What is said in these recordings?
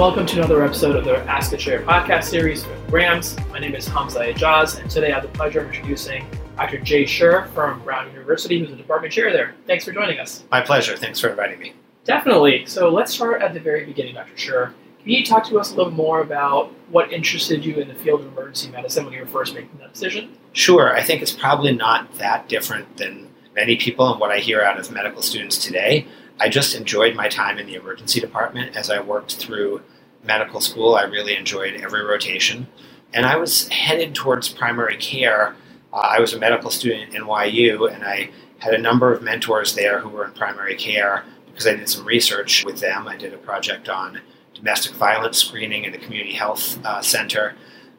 welcome to another episode of the Ask a Chair podcast series with Grams. My name is Hamza Ijaz, and today I have the pleasure of introducing Dr. Jay Schuur from Brown University, who's a department chair there. Thanks for joining us. My pleasure. Thanks for inviting me. Definitely. So let's start at the very beginning, Dr. Schuur. Can you talk to us a little more about what interested you in the field of emergency medicine when you were first making that decision? Sure. I think it's probably not that different than many people and what I hear out of medical students today. I just enjoyed my time in the emergency department as I worked through medical school. I really enjoyed every rotation. And I was headed towards primary care. Uh, I was a medical student at NYU, and I had a number of mentors there who were in primary care because I did some research with them. I did a project on domestic violence screening in a community health uh, center.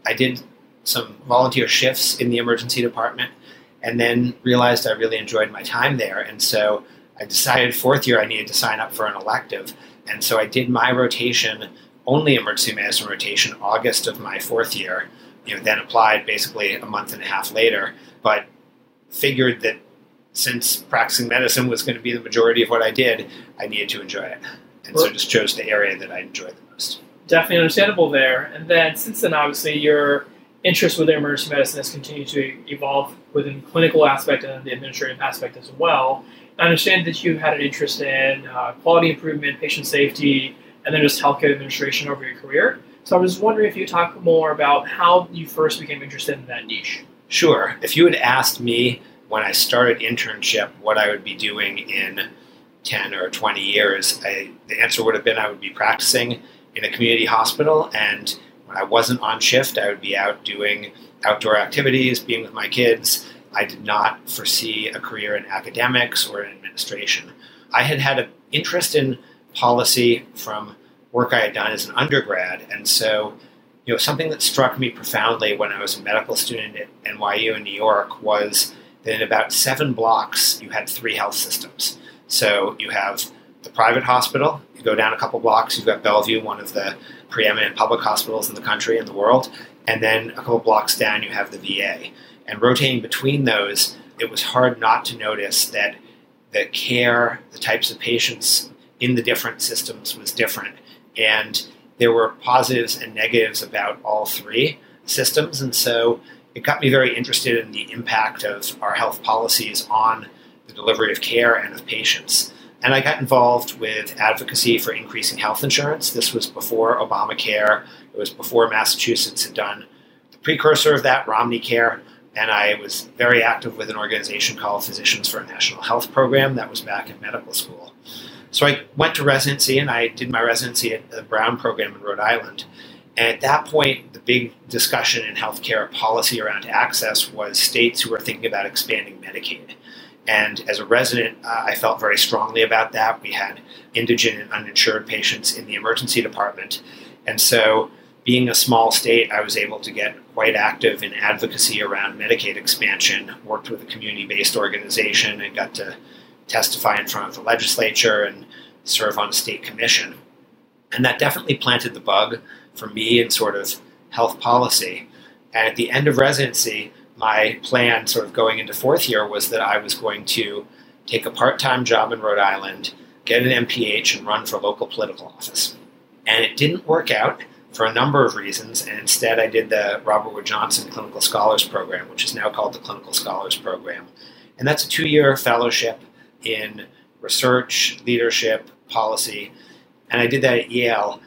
I did some volunteer shifts in the emergency department and then realized I really enjoyed my time there. And so I decided fourth year I needed to sign up for an elective. And so I did my rotation, only emergency medicine rotation, August of my fourth year. You know, then applied basically a month and a half later, but figured that since practicing medicine was going to be the majority of what I did, I needed to enjoy it. And so just chose the area that I enjoyed the most. Definitely understandable there. And then since then, obviously, your interest within emergency medicine has continued to evolve within the clinical aspect and the administrative aspect as well. I understand that you had an interest in uh, quality improvement, patient safety, and then just healthcare administration over your career. So I was wondering if you talk more about how you first became interested in that niche. Sure. If you had asked me when I started internship what I would be doing in 10 or 20 years, I, the answer would have been I would be practicing in a community hospital. And when I wasn't on shift, I would be out doing outdoor activities, being with my kids, I did not foresee a career in academics or in administration. I had had an interest in policy from work I had done as an undergrad, and so you know something that struck me profoundly when I was a medical student at NYU in New York was that in about seven blocks you had three health systems. So you have the private hospital. You go down a couple blocks, you've got Bellevue, one of the preeminent public hospitals in the country and the world, and then a couple blocks down you have the VA. And rotating between those, it was hard not to notice that the care, the types of patients in the different systems was different. And there were positives and negatives about all three systems. And so it got me very interested in the impact of our health policies on the delivery of care and of patients. And I got involved with advocacy for increasing health insurance. This was before Obamacare, it was before Massachusetts had done the precursor of that, Romney Care and I was very active with an organization called Physicians for a National Health Program that was back in medical school. So I went to residency and I did my residency at the Brown program in Rhode Island. And at that point, the big discussion in healthcare policy around access was states who were thinking about expanding Medicaid. And as a resident, uh, I felt very strongly about that. We had indigent and uninsured patients in the emergency department. And so being a small state, I was able to get quite active in advocacy around Medicaid expansion, worked with a community based organization, and got to testify in front of the legislature and serve on a state commission. And that definitely planted the bug for me in sort of health policy. And at the end of residency, my plan, sort of going into fourth year, was that I was going to take a part time job in Rhode Island, get an MPH, and run for local political office. And it didn't work out for a number of reasons, and instead I did the Robert Wood Johnson Clinical Scholars Program, which is now called the Clinical Scholars Program. And that's a two year fellowship in research, leadership, policy. And I did that at Yale.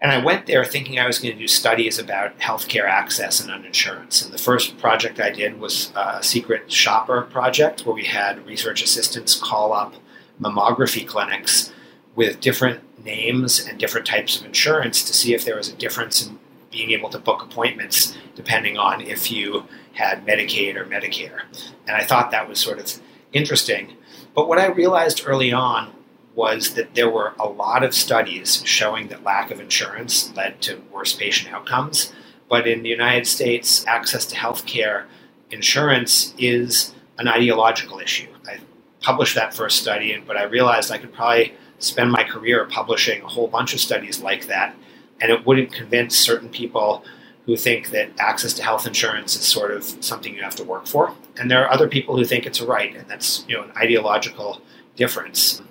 And I went there thinking I was going to do studies about healthcare access and uninsurance. And the first project I did was a secret shopper project where we had research assistants call up mammography clinics with different names and different types of insurance to see if there was a difference in being able to book appointments depending on if you had Medicaid or Medicare. And I thought that was sort of interesting. But what I realized early on was that there were a lot of studies showing that lack of insurance led to worse patient outcomes. But in the United States, access to health care insurance is an ideological issue. I published that first study, but I realized I could probably spend my career publishing a whole bunch of studies like that, and it wouldn't convince certain people who think that access to health insurance is sort of something you have to work for, and there are other people who think it's a right, and that's you know an ideological difference.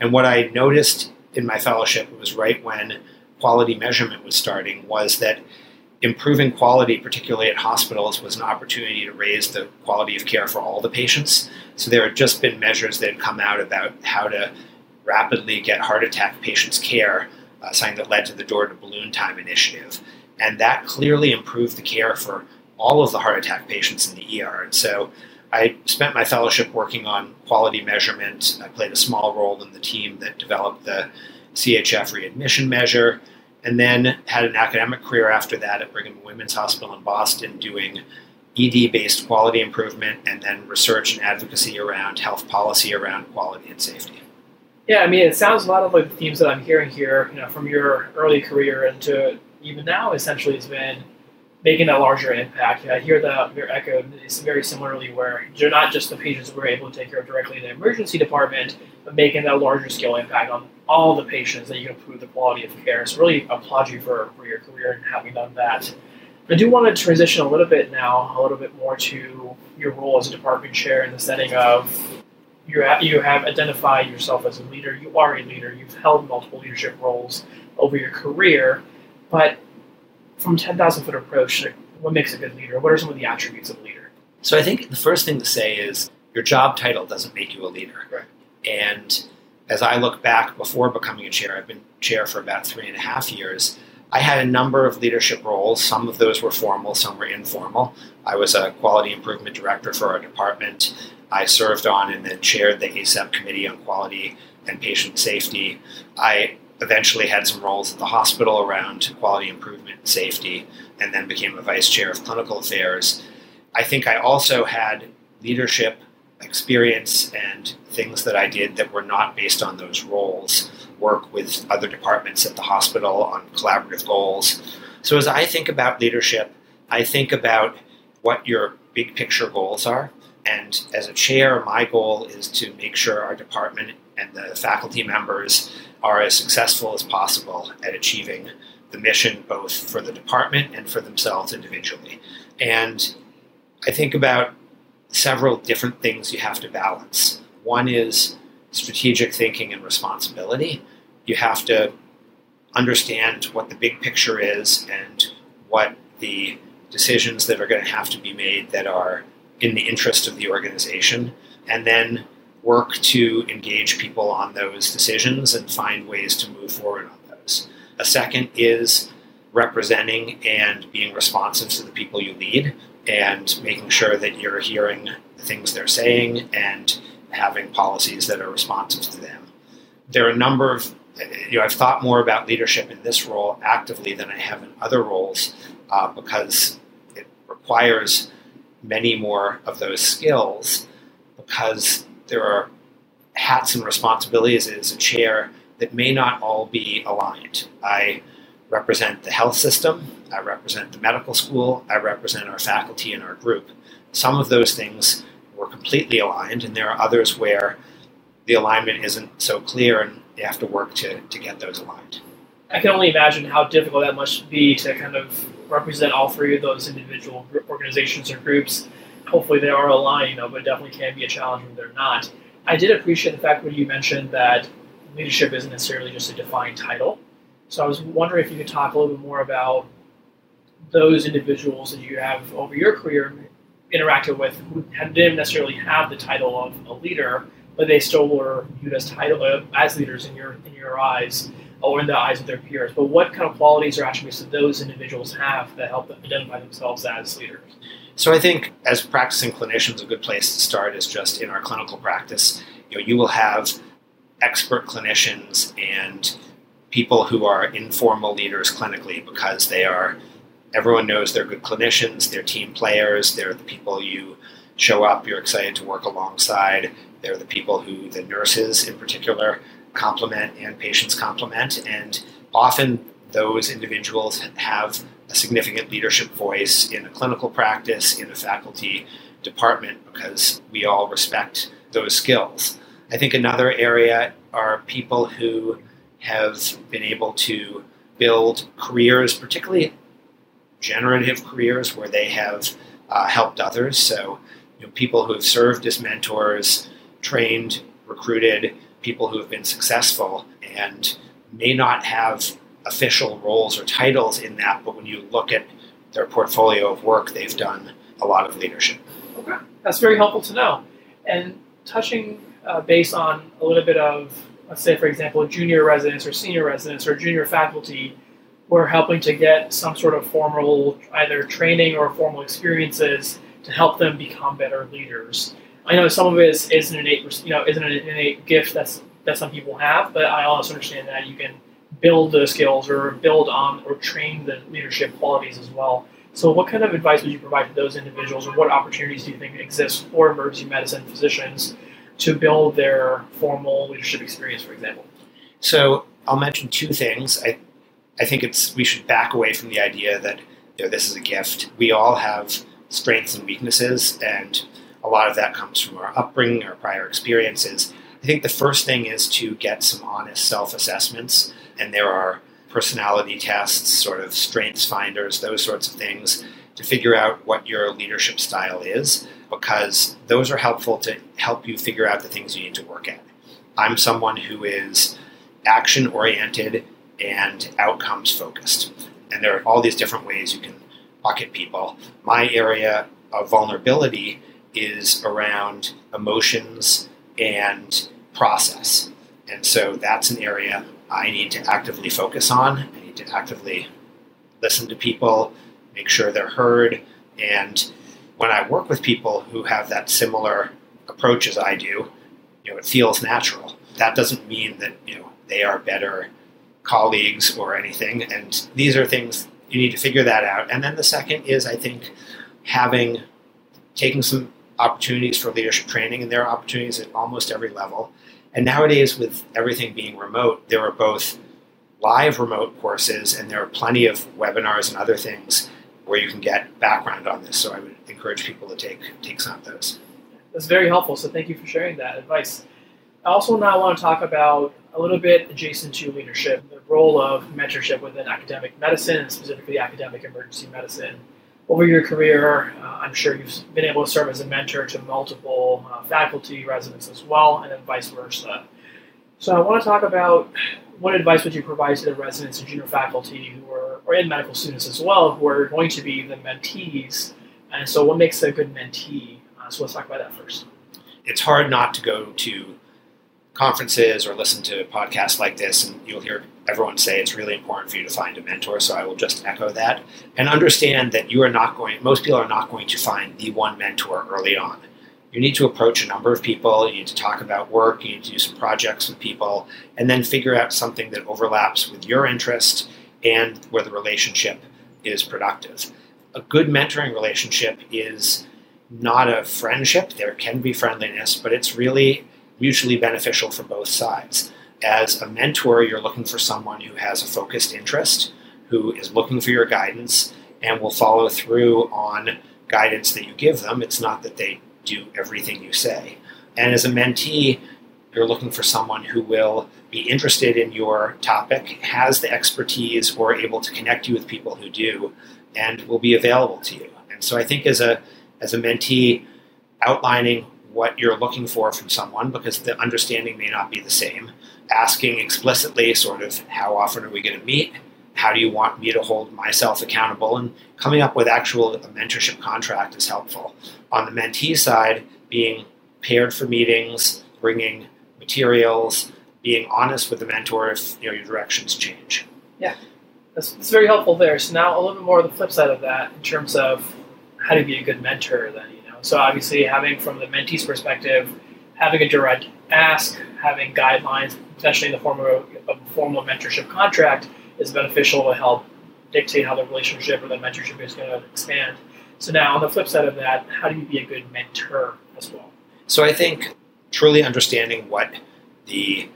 And what I noticed in my fellowship was right when quality measurement was starting was that improving quality, particularly at hospitals, was an opportunity to raise the quality of care for all the patients. So there had just been measures that had come out about how to rapidly get heart attack patients care, uh, something that led to the Door to Balloon Time initiative. And that clearly improved the care for all of the heart attack patients in the ER. And so I spent my fellowship working on quality measurement. I played a small role in the team that developed the CHF readmission measure and then had an academic career after that at Brigham Women's Hospital in Boston doing ED based quality improvement and then research and advocacy around health policy around quality and safety. Yeah, I mean, it sounds a lot of like the themes that I'm hearing here, you know, from your early career into even now, essentially, has been making a larger impact. I hear that your echo is very similarly where you're not just the patients we're able to take care of directly in the emergency department, but making that larger scale impact on all the patients that you can improve the quality of care. So really applaud you for, for your career and having done that. I do want to transition a little bit now, a little bit more to your role as a department chair in the setting of you have, you have identified yourself as a leader. You are a leader. You've held multiple leadership roles over your career, but from 10,000 foot approach, what makes a good leader? What are some of the attributes of a leader? So I think the first thing to say is your job title doesn't make you a leader. Right. And as I look back before becoming a chair, I've been chair for about three and a half years. I had a number of leadership roles. Some of those were formal, some were informal. I was a quality improvement director for our department. I served on and then chaired the ACEP Committee on Quality and Patient Safety. I eventually had some roles at the hospital around quality improvement and safety, and then became a vice chair of clinical affairs. I think I also had leadership experience and things that I did that were not based on those roles, work with other departments at the hospital on collaborative goals. So as I think about leadership, I think about what your big picture goals are. And as a chair, my goal is to make sure our department and the faculty members are as successful as possible at achieving the mission both for the department and for themselves individually. And I think about several different things you have to balance. One is strategic thinking and responsibility. You have to understand what the big picture is and what the decisions that are going to have to be made that are in the interest of the organization, and then work to engage people on those decisions and find ways to move forward on those. A second is representing and being responsive to the people you lead and making sure that you're hearing the things they're saying and having policies that are responsive to them. There are a number of, you know, I've thought more about leadership in this role actively than I have in other roles uh, because it requires many more of those skills because there are hats and responsibilities as a chair that may not all be aligned. I represent the health system, I represent the medical school, I represent our faculty and our group. Some of those things were completely aligned, and there are others where the alignment isn't so clear and you have to work to, to get those aligned. I can only imagine how difficult that must be to kind of represent all three of those individual organizations or groups. Hopefully they are aligned, you know, but it definitely can be a challenge when they're not. I did appreciate the fact when you mentioned that leadership isn't necessarily just a defined title. So I was wondering if you could talk a little bit more about those individuals that you have over your career interacted with who didn't necessarily have the title of a leader, but they still were viewed as title uh, as leaders in your in your eyes or in the eyes of their peers. But what kind of qualities or attributes do those individuals have that help them identify themselves as leaders? So I think as practicing clinicians, a good place to start is just in our clinical practice. You know, you will have expert clinicians and people who are informal leaders clinically because they are everyone knows they're good clinicians, they're team players, they're the people you show up, you're excited to work alongside. They're the people who the nurses in particular complement and patients complement. And often those individuals have a significant leadership voice in a clinical practice, in a faculty department, because we all respect those skills. I think another area are people who have been able to build careers, particularly generative careers, where they have uh, helped others. So, you know, people who have served as mentors, trained, recruited, people who have been successful and may not have official roles or titles in that, but when you look at their portfolio of work, they've done a lot of leadership. Okay, that's very helpful to know. And touching uh, base on a little bit of, let's say, for example, junior residents or senior residents or junior faculty, we're helping to get some sort of formal either training or formal experiences to help them become better leaders. I know some of it is, is an innate, you know, isn't an innate gift that's that some people have, but I also understand that you can build the skills or build on or train the leadership qualities as well. So, what kind of advice would you provide to those individuals, or what opportunities do you think exist for emergency medicine physicians to build their formal leadership experience, for example? So, I'll mention two things. I, I think it's we should back away from the idea that you know, this is a gift. We all have strengths and weaknesses, and a lot of that comes from our upbringing, our prior experiences. I think the first thing is to get some honest self assessments, and there are personality tests, sort of strengths finders, those sorts of things to figure out what your leadership style is, because those are helpful to help you figure out the things you need to work at. I'm someone who is action oriented and outcomes focused. And there are all these different ways you can bucket people. My area of vulnerability is around emotions and process. And so that's an area I need to actively focus on. I need to actively listen to people, make sure they're heard. And when I work with people who have that similar approach as I do, you know, it feels natural. That doesn't mean that, you know, they are better colleagues or anything. And these are things you need to figure that out. And then the second is, I think, having taking some opportunities for leadership training, and there are opportunities at almost every level. And nowadays, with everything being remote, there are both live remote courses and there are plenty of webinars and other things where you can get background on this. So I would encourage people to take take some of those. That's very helpful. So thank you for sharing that advice. I also now want to talk about a little bit adjacent to leadership, the role of mentorship within academic medicine, and specifically academic emergency medicine. Over your career, uh, I'm sure you've been able to serve as a mentor to multiple uh, faculty, residents as well, and then vice versa. So I want to talk about what advice would you provide to the residents and junior faculty who are, or in medical students as well, who are going to be the mentees. And so what makes a good mentee? Uh, so let's talk about that first. It's hard not to go to conferences or listen to podcasts like this, and you'll hear everyone say it's really important for you to find a mentor. So I will just echo that and understand that you are not going, most people are not going to find the one mentor early on. You need to approach a number of people, you need to talk about work, you need to do some projects with people, and then figure out something that overlaps with your interest and where the relationship is productive. A good mentoring relationship is not a friendship. There can be friendliness, but it's really mutually beneficial for both sides. As a mentor, you're looking for someone who has a focused interest, who is looking for your guidance, and will follow through on guidance that you give them. It's not that they do everything you say. And as a mentee, you're looking for someone who will be interested in your topic, has the expertise, or able to connect you with people who do, and will be available to you. And so I think as a as a mentee, outlining what you're looking for from someone because the understanding may not be the same. Asking explicitly, sort of, how often are we going to meet? How do you want me to hold myself accountable? And coming up with actual a mentorship contract is helpful. On the mentee side, being paired for meetings, bringing materials, being honest with the mentor if you know your directions change. Yeah, that's, that's very helpful there. So now a little bit more of the flip side of that in terms of how to be a good mentor. Then so obviously, having from the mentee's perspective, having a direct ask, having guidelines, potentially in the form of a, a formal mentorship contract, is beneficial to help dictate how the relationship or the mentorship is going to expand. So now, on the flip side of that, how do you be a good mentor as well? So I think truly understanding what the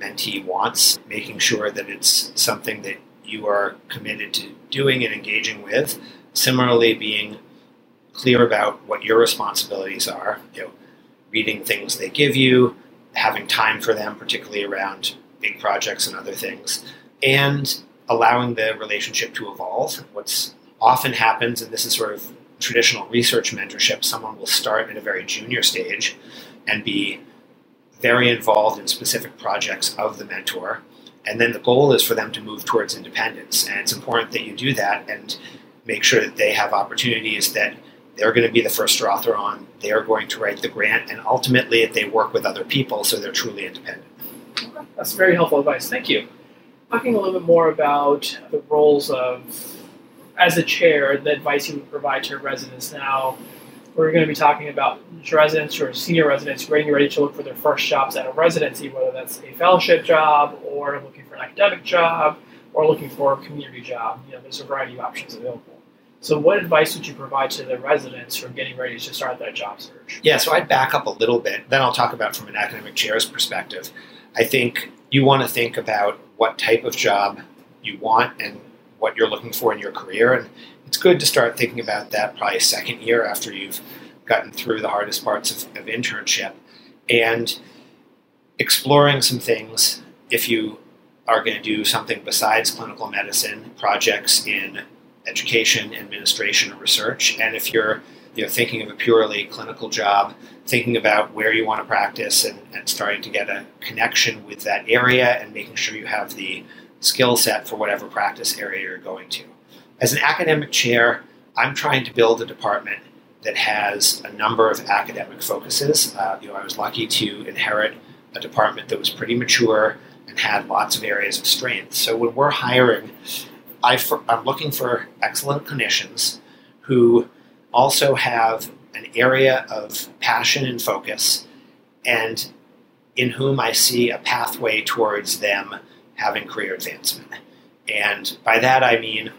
mentee wants, making sure that it's something that you are committed to doing and engaging with. Similarly, being clear about what your responsibilities are, you know, reading things they give you, having time for them, particularly around big projects and other things, and allowing the relationship to evolve. What's often happens, and this is sort of traditional research mentorship, someone will start at a very junior stage and be very involved in specific projects of the mentor. And then the goal is for them to move towards independence. And it's important that you do that and make sure that they have opportunities that they're going to be the first author on, they're going to write the grant, and ultimately they work with other people so they're truly independent. That's very helpful advice. Thank you. Talking a little bit more about the roles of, as a chair, the advice you would provide to your residents now. We're going to be talking about residents or senior residents getting ready to look for their first jobs at a residency, whether that's a fellowship job or looking for an academic job or looking for a community job. You know, there's a variety of options available. So, what advice would you provide to the residents who are getting ready to start that job search? Yeah, so I'd back up a little bit. Then I'll talk about from an academic chair's perspective. I think you want to think about what type of job you want and what you're looking for in your career. And it's good to start thinking about that probably second year after you've gotten through the hardest parts of, of internship and exploring some things if you are going to do something besides clinical medicine, projects in education, administration, or research. And if you're you know, thinking of a purely clinical job, thinking about where you want to practice and, and starting to get a connection with that area and making sure you have the skill set for whatever practice area you're going to. As an academic chair, I'm trying to build a department that has a number of academic focuses. Uh, you know, I was lucky to inherit a department that was pretty mature and had lots of areas of strength. So when we're hiring, I am looking for excellent clinicians who also have an area of passion and focus, and in whom I see a pathway towards them having career advancement. And by that I mean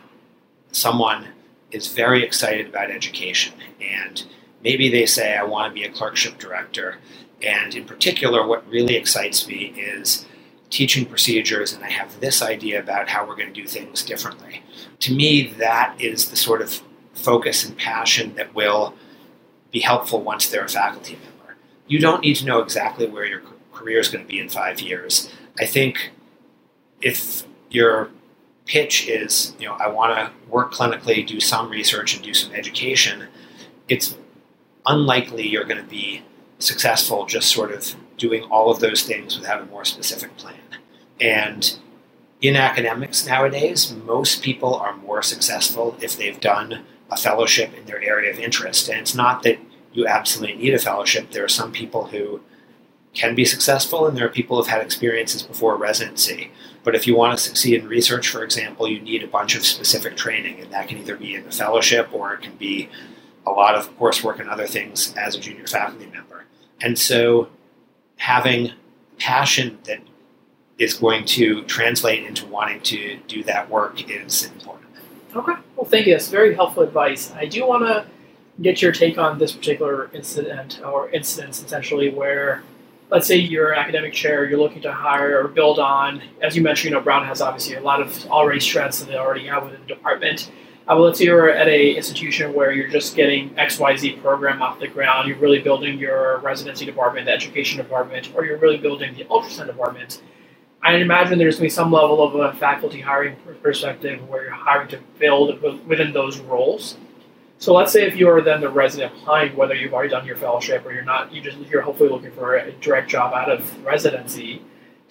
someone is very excited about education, and maybe they say, I want to be a clerkship director. And in particular, what really excites me is teaching procedures, and I have this idea about how we're going to do things differently. To me, that is the sort of focus and passion that will be helpful once they're a faculty member. You don't need to know exactly where your career is going to be in five years. I think if your pitch is, you know, I want to work clinically, do some research, and do some education, it's unlikely you're going to be successful just sort of doing all of those things without a more specific plan. And in academics nowadays, most people are more successful if they've done a fellowship in their area of interest. And it's not that you absolutely need a fellowship. There are some people who can be successful, and there are people who've had experiences before residency. But if you want to succeed in research, for example, you need a bunch of specific training, and that can either be in a fellowship or it can be a lot of coursework and other things as a junior faculty member. And so having passion that is going to translate into wanting to do that work is important. Okay. Well, thank you. That's very helpful advice. I do want to get your take on this particular incident or incidents, essentially, where let's say you're an academic chair, you're looking to hire or build on, as you mentioned, you know, Brown has obviously a lot of already strengths that they already have within the department. Uh, well, let's say you're at a institution where you're just getting XYZ program off the ground, you're really building your residency department, the education department, or you're really building the ultrasound department I imagine there's going to be some level of a faculty hiring perspective where you're hiring to build within those roles. So let's say if you're then the resident applying, whether you've already done your fellowship or you're not, you just you're hopefully looking for a direct job out of residency.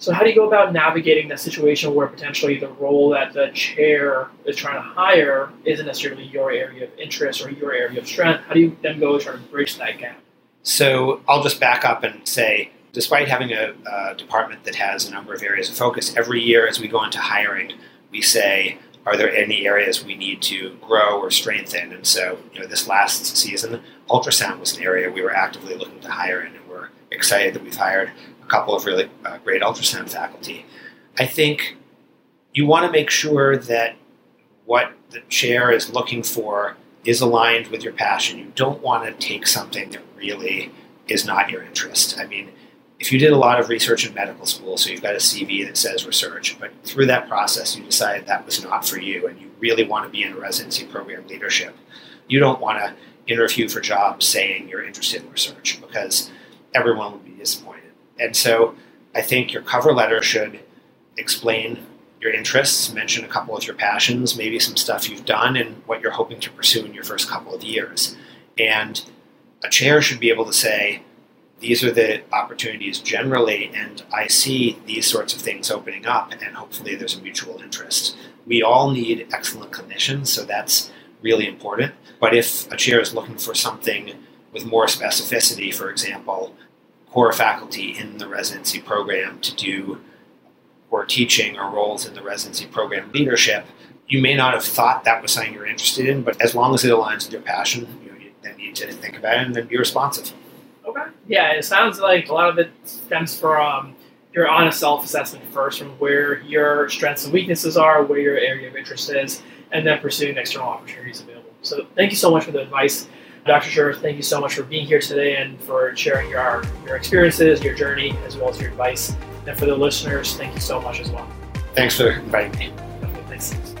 So how do you go about navigating that situation where potentially the role that the chair is trying to hire isn't necessarily your area of interest or your area of strength? How do you then go try to bridge that gap? So I'll just back up and say despite having a, a, department that has a number of areas of focus, every year as we go into hiring, we say, are there any areas we need to grow or strengthen? And so, you know, this last season, ultrasound was an area we were actively looking to hire in, and we're excited that we've hired a couple of really uh, great ultrasound faculty. I think you want to make sure that what the chair is looking for is aligned with your passion. You don't want to take something that really is not your interest. I mean, if you did a lot of research in medical school, so you've got a CV that says research, but through that process you decided that was not for you and you really want to be in a residency program leadership, you don't want to interview for jobs saying you're interested in research because everyone would be disappointed. And so I think your cover letter should explain your interests, mention a couple of your passions, maybe some stuff you've done and what you're hoping to pursue in your first couple of years. And a chair should be able to say, these are the opportunities generally, and I see these sorts of things opening up, and hopefully there's a mutual interest. We all need excellent clinicians, so that's really important. But if a chair is looking for something with more specificity, for example, core faculty in the residency program to do or teaching or roles in the residency program leadership, you may not have thought that was something you're interested in, but as long as it aligns with your passion, you, you then need to think about it and then be responsive. Okay. Yeah, it sounds like a lot of it stems from your honest self-assessment first, from where your strengths and weaknesses are, where your area of interest is, and then pursuing external opportunities available. So, thank you so much for the advice, Dr. Schuur. Thank you so much for being here today and for sharing your your experiences, your journey, as well as your advice. And for the listeners, thank you so much as well. Thanks for inviting me. Okay, thanks.